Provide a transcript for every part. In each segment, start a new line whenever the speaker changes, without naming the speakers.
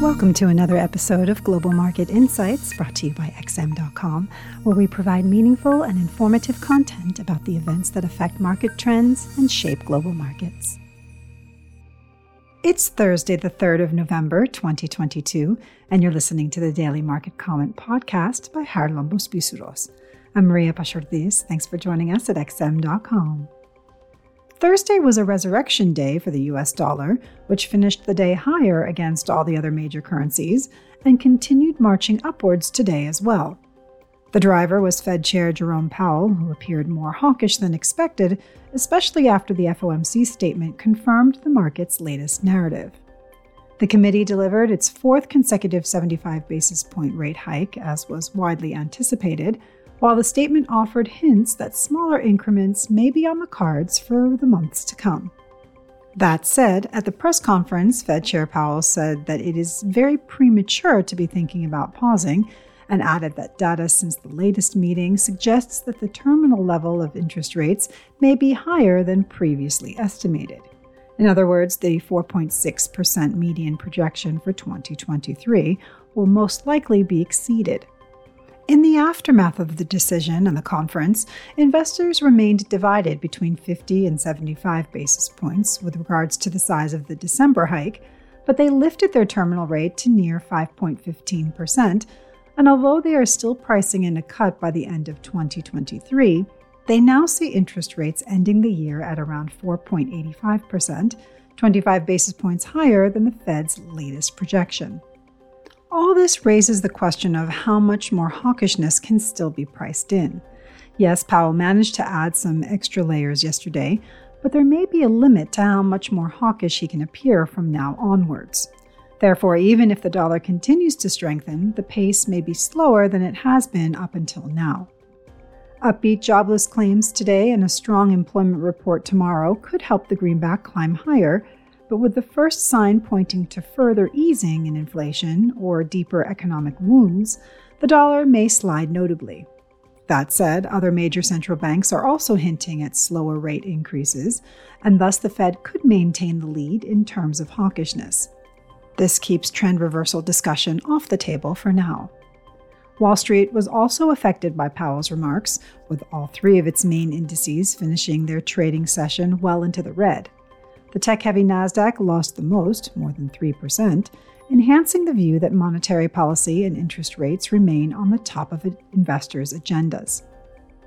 Welcome to another episode of Global Market Insights brought to you by XM.com, where we provide meaningful and informative content about the events that affect market trends and shape global markets. It's Thursday, the 3rd of November, 2022, and you're listening to the Daily Market Comment podcast by Charalambos Pissouros. I'm Maria Pachordis. Thanks for joining us at XM.com. Thursday was a resurrection day for the US dollar, which finished the day higher against all the other major currencies and continued marching upwards today as well. The driver was Fed Chair Jerome Powell, who appeared more hawkish than expected, especially after the FOMC statement confirmed the market's latest narrative. The committee delivered its fourth consecutive 75 basis point rate hike, as was widely anticipated, while the statement offered hints that smaller increments may be on the cards for the months to come. That said, at the press conference, Fed Chair Powell said that it is very premature to be thinking about pausing, and added that data since the latest meeting suggests that the terminal level of interest rates may be higher than previously estimated. In other words, the 4.6% median projection for 2023 will most likely be exceeded. In the aftermath of the decision and the conference, investors remained divided between 50 and 75 basis points with regards to the size of the December hike, but they lifted their terminal rate to near 5.15%. And although they are still pricing in a cut by the end of 2023, they now see interest rates ending the year at around 4.85%, 25 basis points higher than the Fed's latest projection. All this raises the question of how much more hawkishness can still be priced in. Yes, Powell managed to add some extra layers yesterday, but there may be a limit to how much more hawkish he can appear from now onwards. Therefore, even if the dollar continues to strengthen, the pace may be slower than it has been up until now. Upbeat jobless claims today and a strong employment report tomorrow could help the greenback climb higher, but with the first sign pointing to further easing in inflation or deeper economic wounds, the dollar may slide notably. That said, other major central banks are also hinting at slower rate increases, and thus the Fed could maintain the lead in terms of hawkishness. This keeps trend reversal discussion off the table for now. Wall Street was also affected by Powell's remarks, with all three of its main indices finishing their trading session well into the red. The tech heavy NASDAQ lost the most, more than 3%, enhancing the view that monetary policy and interest rates remain on the top of investors' agendas.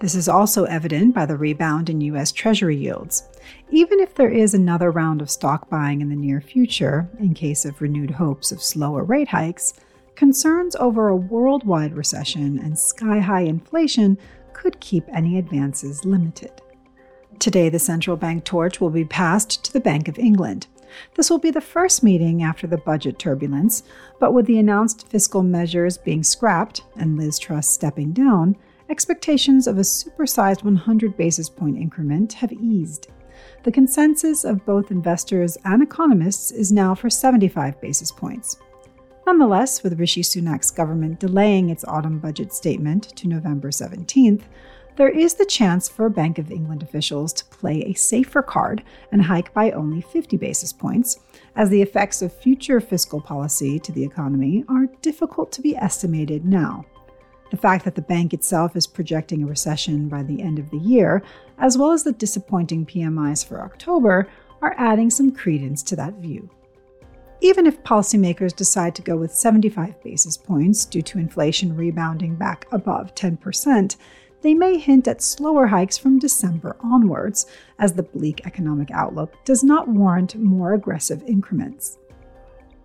This is also evident by the rebound in U.S. Treasury yields. Even if there is another round of stock buying in the near future, in case of renewed hopes of slower rate hikes, concerns over a worldwide recession and sky high inflation could keep any advances limited. Today, the central bank torch will be passed to the Bank of England. This will be the first meeting after the budget turbulence, but with the announced fiscal measures being scrapped and Liz Truss stepping down, expectations of a supersized 100 basis point increment have eased. The consensus of both investors and economists is now for 75 basis points. Nonetheless, with Rishi Sunak's government delaying its autumn budget statement to November 17th, there is the chance for Bank of England officials to play a safer card and hike by only 50 basis points, as the effects of future fiscal policy to the economy are difficult to be estimated now. The fact that the bank itself is projecting a recession by the end of the year, as well as the disappointing PMIs for October, are adding some credence to that view. Even if policymakers decide to go with 75 basis points due to inflation rebounding back above 10%, they may hint at slower hikes from December onwards, as the bleak economic outlook does not warrant more aggressive increments.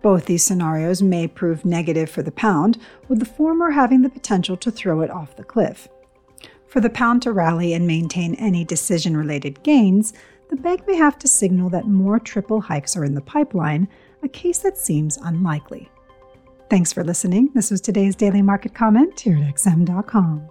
Both these scenarios may prove negative for the pound, with the former having the potential to throw it off the cliff. For the pound to rally and maintain any decision related gains, the bank may have to signal that more triple hikes are in the pipeline, a case that seems unlikely. Thanks for listening. This was today's Daily Market Comment here at XM.com.